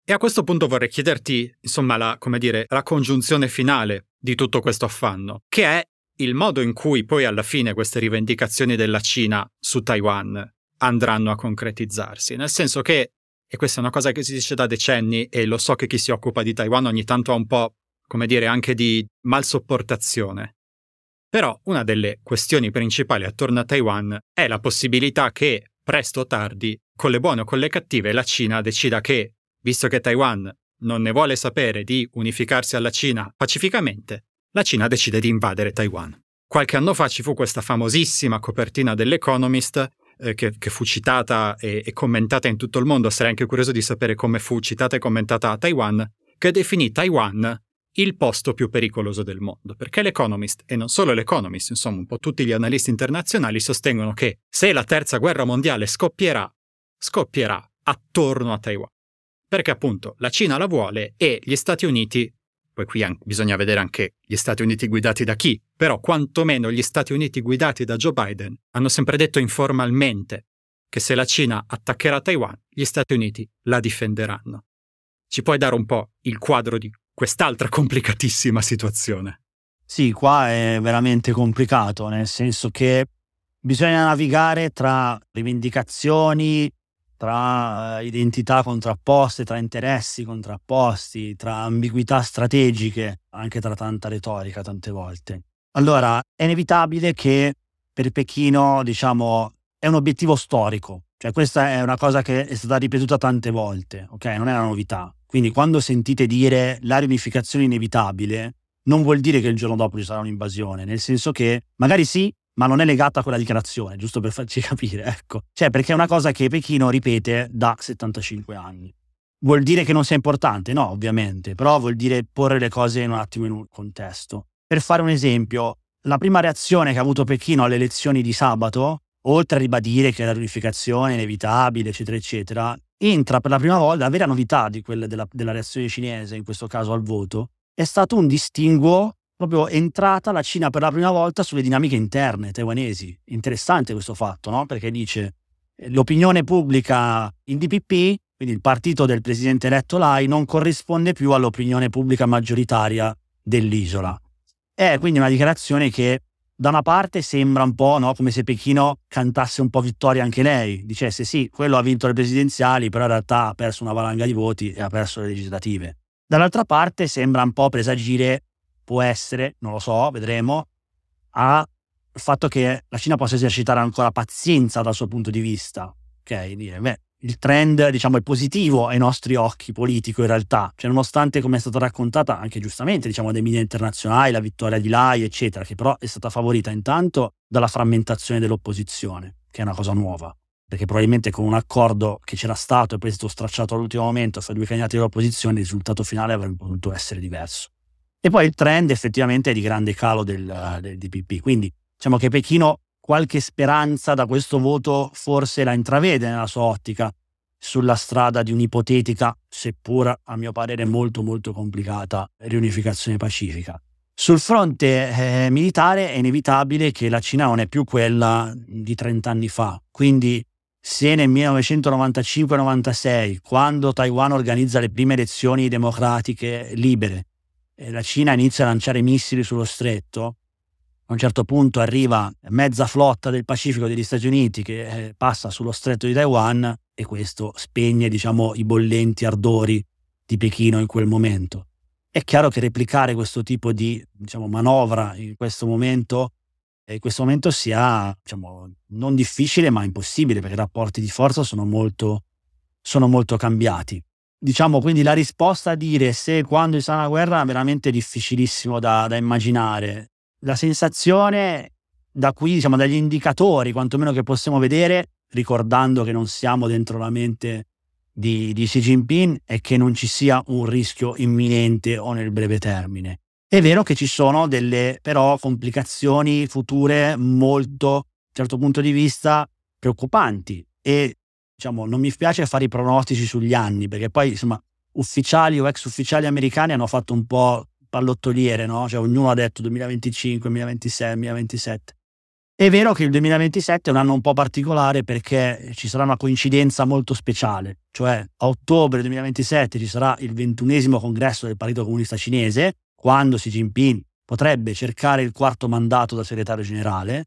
Speaker 2: E a questo punto vorrei chiederti, insomma, la, come dire, la congiunzione finale di tutto questo affanno, che è il modo in cui poi alla fine queste rivendicazioni della Cina su Taiwan andranno a concretizzarsi. Nel senso che, e questa è una cosa che si dice da decenni, e lo so che chi si occupa di Taiwan ogni tanto ha un po' come dire, anche di malsopportazione. Però una delle questioni principali attorno a Taiwan è la possibilità che, presto o tardi, con le buone o con le cattive, la Cina decida che, visto che Taiwan non ne vuole sapere di unificarsi alla Cina pacificamente, la Cina decide di invadere Taiwan. Qualche anno fa ci fu questa famosissima copertina dell'Economist eh, che, che, fu citata e, e commentata in tutto il mondo, sarei anche curioso di sapere come fu citata e commentata a Taiwan, che definì Taiwan il posto più pericoloso del mondo, perché l'Economist, e non solo l'Economist, insomma un po' tutti gli analisti internazionali sostengono che se la terza guerra mondiale scoppierà, scoppierà attorno a Taiwan. Perché appunto la Cina la vuole e gli Stati Uniti, poi qui anche, bisogna vedere anche gli Stati Uniti guidati da chi, però quantomeno gli Stati Uniti guidati da Joe Biden hanno sempre detto informalmente che se la Cina attaccherà Taiwan, gli Stati Uniti la difenderanno. Ci puoi dare un po' il quadro di quest'altra complicatissima situazione.
Speaker 1: Sì, qua è veramente complicato, nel senso che bisogna navigare tra rivendicazioni, tra eh, identità contrapposte, tra interessi contrapposti, tra ambiguità strategiche, anche tra tanta retorica tante volte. Allora, è inevitabile che per Pechino, diciamo, è un obiettivo storico, cioè questa è una cosa che è stata ripetuta tante volte, ok? Non è una novità. Quindi quando sentite dire la riunificazione inevitabile, non vuol dire che il giorno dopo ci sarà un'invasione, nel senso che magari sì, ma non è legata a quella dichiarazione, giusto per farci capire, ecco. Cioè, perché è una cosa che Pechino ripete da 75 anni. Vuol dire che non sia importante? No, ovviamente, però vuol dire porre le cose un attimo in un contesto. Per fare un esempio, la prima reazione che ha avuto Pechino alle elezioni di sabato, oltre a ribadire che la riunificazione è inevitabile, eccetera, eccetera, entra per la prima volta, la vera novità di quella della, della reazione cinese, in questo caso al voto, è stato un distinguo proprio entrata la Cina per la prima volta sulle dinamiche interne taiwanesi. Interessante questo fatto, no? Perché dice eh, l'opinione pubblica in DPP, quindi il partito del presidente eletto Lai, non corrisponde più all'opinione pubblica maggioritaria dell'isola. È quindi una dichiarazione che da una parte sembra un po' no, come se Pechino cantasse un po' vittoria anche lei, dicesse sì, quello ha vinto le presidenziali, però in realtà ha perso una valanga di voti e ha perso le legislative. Dall'altra parte sembra un po' presagire, può essere, non lo so, vedremo, a il fatto che la Cina possa esercitare ancora pazienza dal suo punto di vista. Ok, dire, beh, il trend, diciamo, è positivo ai nostri occhi politico in realtà, cioè nonostante come è stata raccontata anche giustamente, diciamo, dai media internazionali, la vittoria di Lai, eccetera, che però è stata favorita intanto dalla frammentazione dell'opposizione, che è una cosa nuova, perché probabilmente con un accordo che c'era stato e poi è stato stracciato all'ultimo momento fra due candidati dell'opposizione, il risultato finale avrebbe potuto essere diverso. E poi il trend effettivamente è di grande calo del, del DPP, quindi diciamo che Pechino qualche speranza da questo voto forse la intravede nella sua ottica sulla strada di un'ipotetica, seppur a mio parere molto molto complicata, riunificazione pacifica. Sul fronte eh, militare è inevitabile che la Cina non è più quella di 30 anni fa, quindi se nel 1995-96, quando Taiwan organizza le prime elezioni democratiche libere, eh, la Cina inizia a lanciare missili sullo stretto, a un certo punto arriva mezza flotta del Pacifico degli Stati Uniti che eh, passa sullo stretto di Taiwan e questo spegne diciamo, i bollenti ardori di Pechino in quel momento. È chiaro che replicare questo tipo di diciamo, manovra in questo momento eh, in questo momento sia diciamo, non difficile ma impossibile perché i rapporti di forza sono molto, sono molto cambiati. Diciamo quindi la risposta a dire se quando ci una guerra è veramente difficilissimo da, da immaginare la sensazione da qui, diciamo, dagli indicatori, quantomeno che possiamo vedere, ricordando che non siamo dentro la mente di, di Xi Jinping, è che non ci sia un rischio imminente o nel breve termine. È vero che ci sono delle però complicazioni future molto, da un certo punto di vista, preoccupanti e diciamo, non mi piace fare i pronostici sugli anni, perché poi insomma ufficiali o ex ufficiali americani hanno fatto un po' pallottoliere, no? Cioè ognuno ha detto 2025, 2026, 2027. È vero che il 2027 è un anno un po' particolare perché ci sarà una coincidenza molto speciale, cioè a ottobre 2027 ci sarà il ventunesimo congresso del Partito Comunista Cinese, quando Xi Jinping potrebbe cercare il quarto mandato da segretario generale,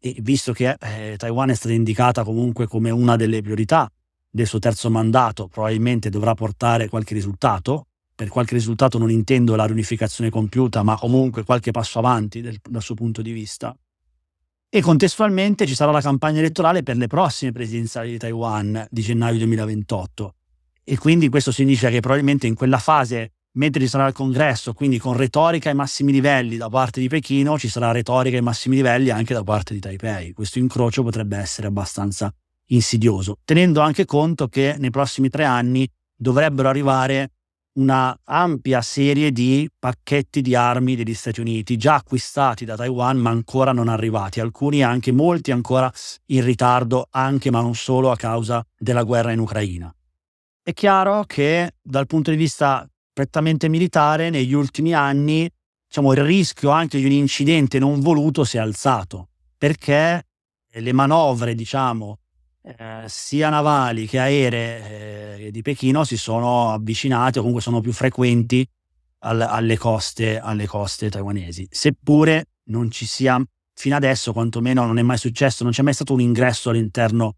Speaker 1: e visto che eh, Taiwan è stata indicata comunque come una delle priorità del suo terzo mandato, probabilmente dovrà portare qualche risultato, per qualche risultato non intendo la riunificazione compiuta, ma comunque qualche passo avanti del, dal suo punto di vista. E contestualmente ci sarà la campagna elettorale per le prossime presidenziali di Taiwan di gennaio 2028. E quindi questo significa che probabilmente in quella fase, mentre ci sarà il congresso, quindi con retorica ai massimi livelli da parte di Pechino, ci sarà retorica ai massimi livelli anche da parte di Taipei. Questo incrocio potrebbe essere abbastanza insidioso, tenendo anche conto che nei prossimi tre anni dovrebbero arrivare una ampia serie di pacchetti di armi degli Stati Uniti, già acquistati da Taiwan ma ancora non arrivati, alcuni anche molti ancora in ritardo, anche ma non solo a causa della guerra in Ucraina. È chiaro che dal punto di vista prettamente militare negli ultimi anni diciamo, il rischio anche di un incidente non voluto si è alzato perché le manovre diciamo, eh, sia navali che aeree eh, di Pechino si sono avvicinate o comunque sono più frequenti al, alle, coste, alle coste taiwanesi, seppure non ci sia fino adesso quantomeno non è mai successo, non c'è mai stato un ingresso all'interno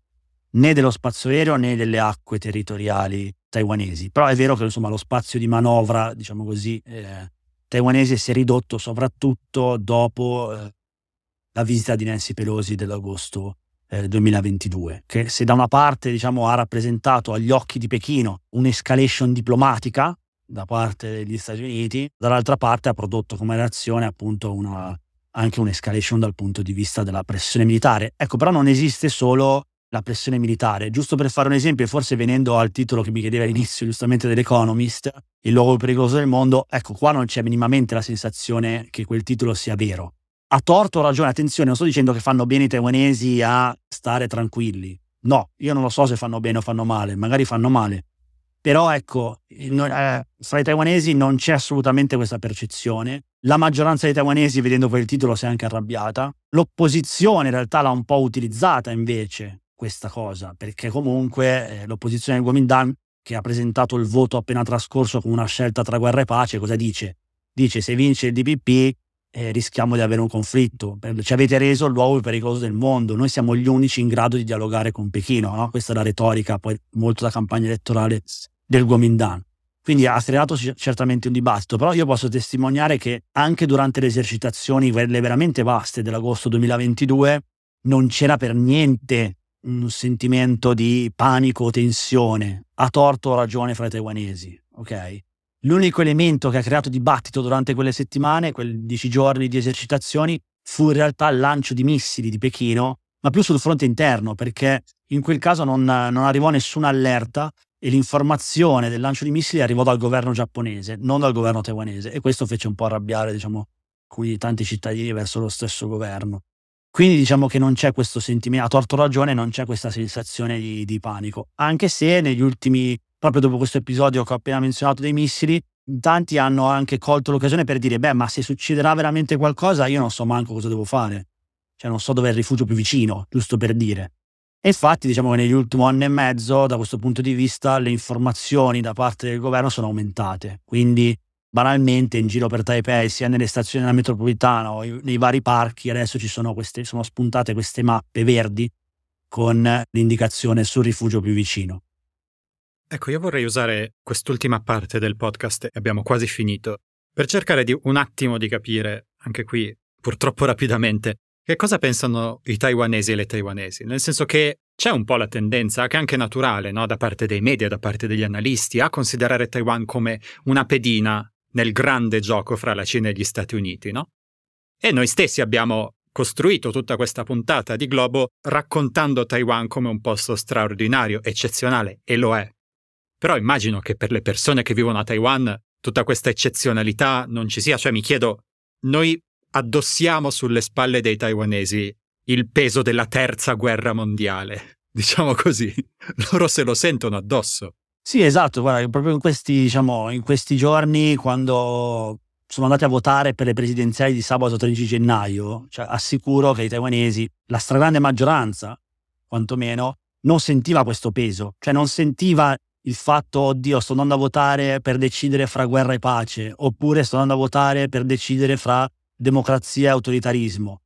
Speaker 1: né dello spazio aereo né delle acque territoriali taiwanesi. Però è vero che insomma, lo spazio di manovra, diciamo così, eh, taiwanese si è ridotto soprattutto dopo eh, la visita di Nancy Pelosi dell'agosto eh, 2022, che se da una parte diciamo, ha rappresentato agli occhi di Pechino un'escalation diplomatica da parte degli Stati Uniti, dall'altra parte ha prodotto come reazione appunto una, anche un'escalation dal punto di vista della pressione militare. Ecco, però non esiste solo la pressione militare. Giusto per fare un esempio, forse venendo al titolo che mi chiedeva all'inizio giustamente dell'Economist, il luogo pericoloso del mondo, ecco qua non c'è minimamente la sensazione che quel titolo sia vero a torto o ragione, attenzione, non sto dicendo che fanno bene i taiwanesi a stare tranquilli. No, io non lo so se fanno bene o fanno male, magari fanno male. Però ecco, non, eh, fra i taiwanesi non c'è assolutamente questa percezione. La maggioranza dei taiwanesi, vedendo quel titolo, si è anche arrabbiata. L'opposizione in realtà l'ha un po' utilizzata invece questa cosa, perché comunque eh, l'opposizione del Kuomintang, che ha presentato il voto appena trascorso con una scelta tra guerra e pace, cosa dice? Dice se vince il DPP eh, rischiamo di avere un conflitto. Ci avete reso il più pericoloso del mondo, noi siamo gli unici in grado di dialogare con Pechino, no? questa è la retorica poi molto da campagna elettorale del Guomindan. Quindi ha creato certamente un dibattito, però io posso testimoniare che anche durante le esercitazioni, quelle veramente vaste dell'agosto 2022, non c'era per niente un sentimento di panico o tensione, a torto o ragione fra i taiwanesi, ok? L'unico elemento che ha creato dibattito durante quelle settimane, quei dieci giorni di esercitazioni, fu in realtà il lancio di missili di Pechino, ma più sul fronte interno, perché in quel caso non, non arrivò nessuna allerta e l'informazione del lancio di missili arrivò dal governo giapponese, non dal governo taiwanese, e questo fece un po' arrabbiare, diciamo, qui tanti cittadini verso lo stesso governo. Quindi diciamo che non c'è questo sentimento, a torto ragione non c'è questa sensazione di, di panico, anche se negli ultimi proprio dopo questo episodio che ho appena menzionato dei missili, tanti hanno anche colto l'occasione per dire, beh, ma se succederà veramente qualcosa, io non so manco cosa devo fare. Cioè, non so dove è il rifugio più vicino, giusto per dire. E infatti, diciamo che negli ultimi anni e mezzo, da questo punto di vista, le informazioni da parte del governo sono aumentate. Quindi, banalmente, in giro per Taipei, sia nelle stazioni della metropolitana o nei vari parchi, adesso ci sono, queste, sono spuntate queste mappe verdi con l'indicazione sul rifugio più vicino.
Speaker 2: Ecco, io vorrei usare quest'ultima parte del podcast, e abbiamo quasi finito, per cercare di un attimo di capire, anche qui purtroppo rapidamente, che cosa pensano i taiwanesi e le taiwanesi. Nel senso che c'è un po' la tendenza, che è anche naturale, no? da parte dei media, da parte degli analisti, a considerare Taiwan come una pedina nel grande gioco fra la Cina e gli Stati Uniti, no? E noi stessi abbiamo costruito tutta questa puntata di Globo raccontando Taiwan come un posto straordinario, eccezionale, e lo è. Però immagino che per le persone che vivono a Taiwan tutta questa eccezionalità non ci sia, cioè mi chiedo, noi addossiamo sulle spalle dei taiwanesi il peso della terza guerra mondiale, diciamo così, loro se lo sentono addosso.
Speaker 1: Sì, esatto, guarda, proprio in questi, diciamo, in questi giorni, quando sono andati a votare per le presidenziali di sabato 13 gennaio, cioè assicuro che i taiwanesi, la stragrande maggioranza, quantomeno, non sentiva questo peso, cioè non sentiva il fatto, oddio, sto andando a votare per decidere fra guerra e pace, oppure sto andando a votare per decidere fra democrazia e autoritarismo.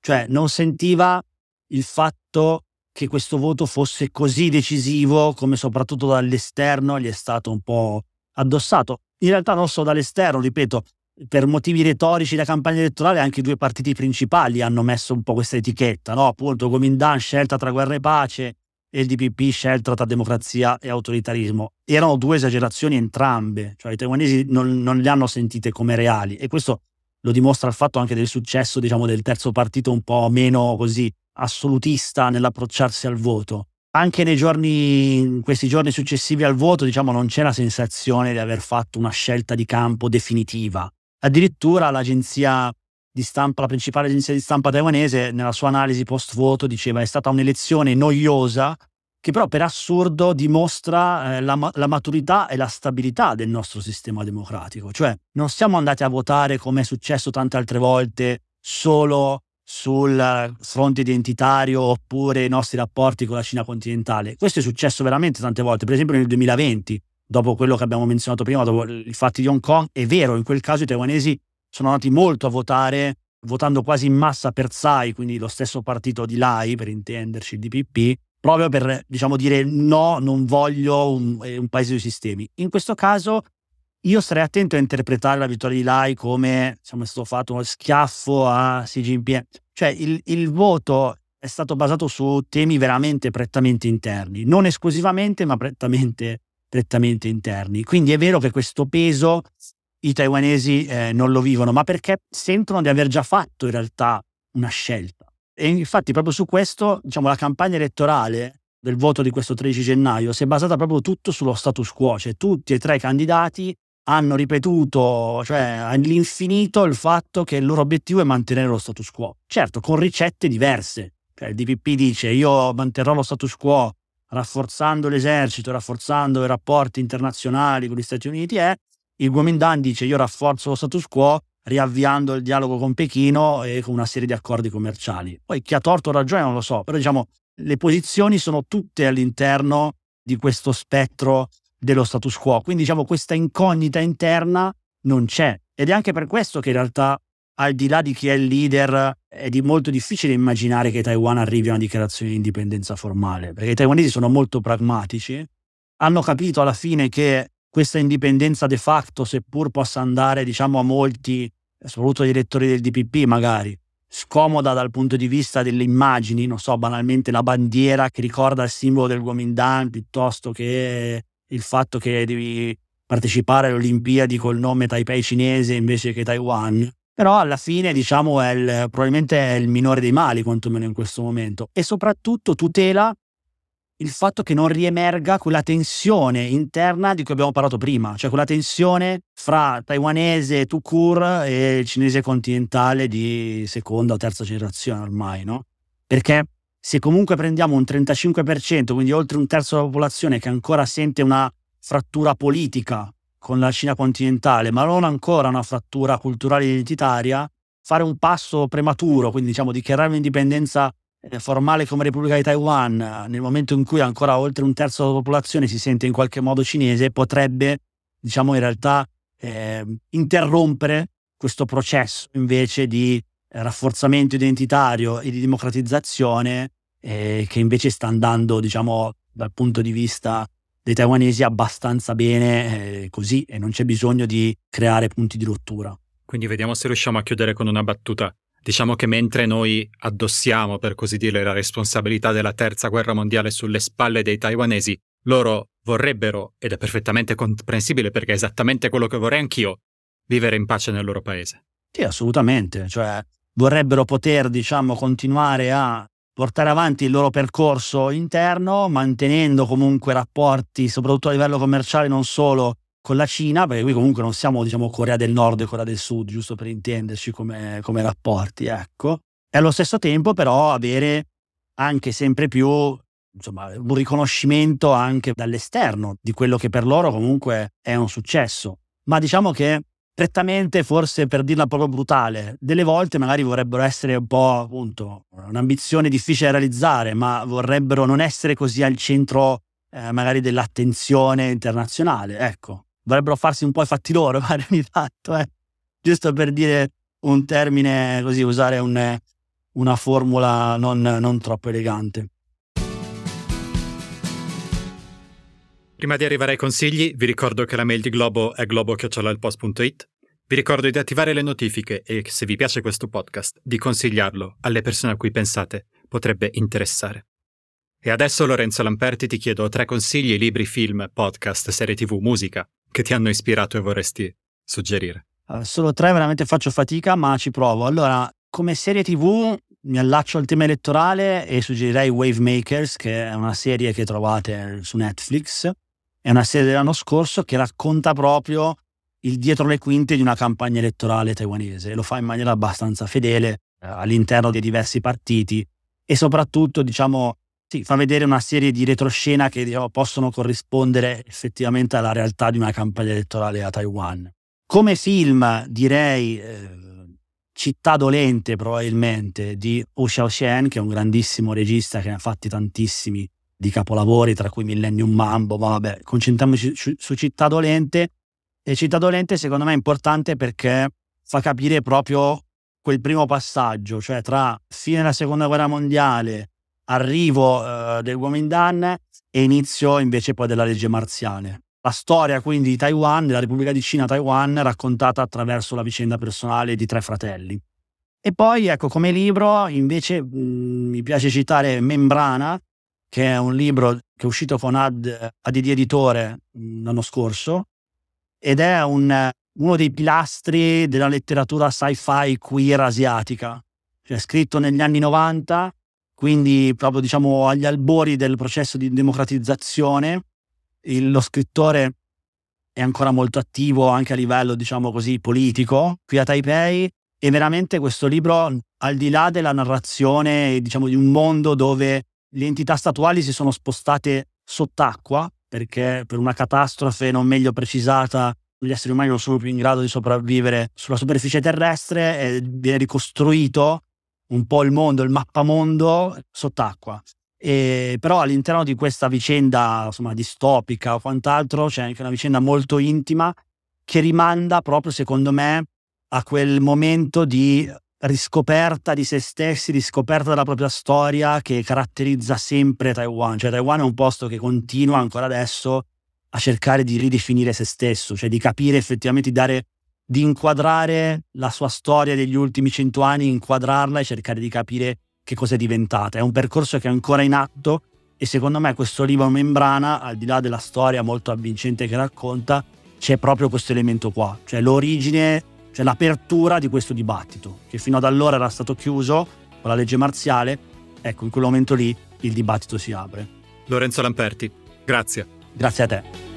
Speaker 1: Cioè non sentiva il fatto che questo voto fosse così decisivo come soprattutto dall'esterno gli è stato un po' addossato. In realtà non solo dall'esterno, ripeto, per motivi retorici da campagna elettorale anche i due partiti principali hanno messo un po' questa etichetta, no? Appunto, Gomindan scelta tra guerra e pace, e il DPP scelto tra democrazia e autoritarismo. Erano due esagerazioni entrambe, cioè i taiwanesi non, non le hanno sentite come reali e questo lo dimostra il fatto anche del successo diciamo, del terzo partito un po' meno così assolutista nell'approcciarsi al voto. Anche nei giorni, in questi giorni successivi al voto, diciamo, non c'è la sensazione di aver fatto una scelta di campo definitiva. Addirittura l'agenzia di stampa, la principale agenzia di stampa taiwanese, nella sua analisi post voto diceva è stata un'elezione noiosa che però per assurdo dimostra eh, la, la, maturità e la stabilità del nostro sistema democratico. Cioè non siamo andati a votare come è successo tante altre volte solo sul fronte identitario oppure i nostri rapporti con la Cina continentale. Questo è successo veramente tante volte, per esempio nel 2020, dopo quello che abbiamo menzionato prima, dopo i fatti di Hong Kong, è vero, in quel caso i taiwanesi sono andati molto a votare, votando quasi in massa per Tsai, quindi lo stesso partito di Lai, per intenderci, il DPP, proprio per diciamo, dire no, non voglio un, eh, un paese di sistemi. In questo caso io sarei attento a interpretare la vittoria di Lai come diciamo, è stato fatto uno schiaffo a Xi Jinping. Cioè il, il voto è stato basato su temi veramente prettamente interni, non esclusivamente, ma prettamente, prettamente interni. Quindi è vero che questo peso i taiwanesi eh, non lo vivono, ma perché sentono di aver già fatto in realtà una scelta. E infatti proprio su questo, diciamo, la campagna elettorale del voto di questo 13 gennaio si è basata proprio tutto sullo status quo, cioè tutti e tre i candidati hanno ripetuto, cioè all'infinito, il fatto che il loro obiettivo è mantenere lo status quo. Certo, con ricette diverse. Cioè, il DPP dice io manterrò lo status quo rafforzando l'esercito, rafforzando i rapporti internazionali con gli Stati Uniti, è il Guomindan dice io rafforzo lo status quo riavviando il dialogo con Pechino e con una serie di accordi commerciali. Poi chi ha torto o ragione non lo so, però diciamo le posizioni sono tutte all'interno di questo spettro dello status quo, quindi diciamo questa incognita interna non c'è ed è anche per questo che in realtà al di là di chi è il leader è di molto difficile immaginare che Taiwan arrivi a una dichiarazione di indipendenza formale, perché i taiwanesi sono molto pragmatici, hanno capito alla fine che questa indipendenza de facto, seppur possa andare diciamo a molti, soprattutto agli elettori del DPP magari, scomoda dal punto di vista delle immagini, non so, banalmente la bandiera che ricorda il simbolo del Guomindan piuttosto che il fatto che devi partecipare alle Olimpiadi col nome Taipei cinese invece che Taiwan. Però alla fine, diciamo, è il, probabilmente è il minore dei mali, quantomeno in questo momento. E soprattutto tutela il fatto che non riemerga quella tensione interna di cui abbiamo parlato prima, cioè quella tensione fra taiwanese Tukur e cinese continentale di seconda o terza generazione ormai, no? Perché se comunque prendiamo un 35%, quindi oltre un terzo della popolazione che ancora sente una frattura politica con la Cina continentale, ma non ancora una frattura culturale identitaria, fare un passo prematuro, quindi diciamo dichiarare l'indipendenza formale come Repubblica di Taiwan nel momento in cui ancora oltre un terzo della popolazione si sente in qualche modo cinese, potrebbe diciamo in realtà eh, interrompere questo processo invece di rafforzamento identitario e di democratizzazione eh, che invece sta andando diciamo dal punto di vista dei taiwanesi abbastanza bene eh, così e non c'è bisogno di creare punti di rottura.
Speaker 2: Quindi vediamo se riusciamo a chiudere con una battuta. Diciamo che mentre noi addossiamo, per così dire, la responsabilità della terza guerra mondiale sulle spalle dei taiwanesi, loro vorrebbero, ed è perfettamente comprensibile perché è esattamente quello che vorrei anch'io, vivere in pace nel loro paese.
Speaker 1: Sì, assolutamente. Cioè, vorrebbero poter, diciamo, continuare a portare avanti il loro percorso interno, mantenendo comunque rapporti, soprattutto a livello commerciale, non solo con la Cina, perché qui comunque non siamo, diciamo, Corea del Nord e Corea del Sud, giusto per intenderci come, come rapporti, ecco. E allo stesso tempo però avere anche sempre più insomma, un riconoscimento anche dall'esterno di quello che per loro comunque è un successo. Ma diciamo che prettamente, forse per dirla proprio brutale, delle volte magari vorrebbero essere un po' appunto un'ambizione difficile da realizzare, ma vorrebbero non essere così al centro eh, magari dell'attenzione internazionale, ecco. Vorrebbero farsi un po' i fatti loro, magari ogni tanto, eh. Giusto per dire un termine così, usare un, una formula non, non troppo elegante.
Speaker 2: Prima di arrivare ai consigli, vi ricordo che la mail di Globo è globo.it. Vi ricordo di attivare le notifiche e, se vi piace questo podcast, di consigliarlo alle persone a cui pensate potrebbe interessare. E adesso, Lorenzo Lamperti, ti chiedo tre consigli, libri, film, podcast, serie tv, musica che ti hanno ispirato e vorresti suggerire.
Speaker 1: Uh, solo tre, veramente faccio fatica, ma ci provo. Allora, come serie tv mi allaccio al tema elettorale e suggerirei Wave Makers, che è una serie che trovate su Netflix è una serie dell'anno scorso che racconta proprio il dietro le quinte di una campagna elettorale taiwanese e lo fa in maniera abbastanza fedele eh, all'interno dei diversi partiti e soprattutto diciamo sì, fa vedere una serie di retroscena che diciamo, possono corrispondere effettivamente alla realtà di una campagna elettorale a Taiwan. Come film direi eh, Città dolente probabilmente di Wu Xiaoxian che è un grandissimo regista che ne ha fatti tantissimi di capolavori, tra cui Millennium Mambo, ma vabbè, concentriamoci su, su Città Dolente. E Città Dolente secondo me è importante perché fa capire proprio quel primo passaggio, cioè tra fine della seconda guerra mondiale, arrivo uh, del Kuomintang e inizio invece poi della legge marziale. La storia quindi di Taiwan, della Repubblica di Cina Taiwan, raccontata attraverso la vicenda personale di tre fratelli. E poi, ecco, come libro, invece mh, mm, mi piace citare Membrana, che è un libro che è uscito con Ad, Adidi Editore mm, l'anno scorso ed è un, uno dei pilastri della letteratura sci-fi queer asiatica, cioè scritto negli anni 90, quindi proprio diciamo agli albori del processo di democratizzazione. Il, lo scrittore è ancora molto attivo anche a livello, diciamo così, politico qui a Taipei e veramente questo libro, al di là della narrazione, diciamo, di un mondo dove le entità statuali si sono spostate sott'acqua perché per una catastrofe non meglio precisata gli esseri umani non sono più in grado di sopravvivere sulla superficie terrestre e viene ricostruito un po' il mondo, il mappamondo sott'acqua. E, però all'interno di questa vicenda insomma, distopica o quant'altro c'è anche una vicenda molto intima che rimanda proprio secondo me a quel momento di riscoperta di se stessi, riscoperta della propria storia che caratterizza sempre Taiwan. Cioè Taiwan è un posto che continua ancora adesso a cercare di ridefinire se stesso, cioè di capire effettivamente, di dare di inquadrare la sua storia degli ultimi cento anni, inquadrarla e cercare di capire che cosa è diventata. È un percorso che è ancora in atto e secondo me questo libro Membrana, al di là della storia molto avvincente che racconta, c'è proprio questo elemento qua, cioè l'origine cioè l'apertura di questo dibattito, che fino ad allora era stato chiuso con la legge marziale, ecco, in quel momento lì il dibattito si apre.
Speaker 2: Lorenzo Lamperti, grazie.
Speaker 1: Grazie a te.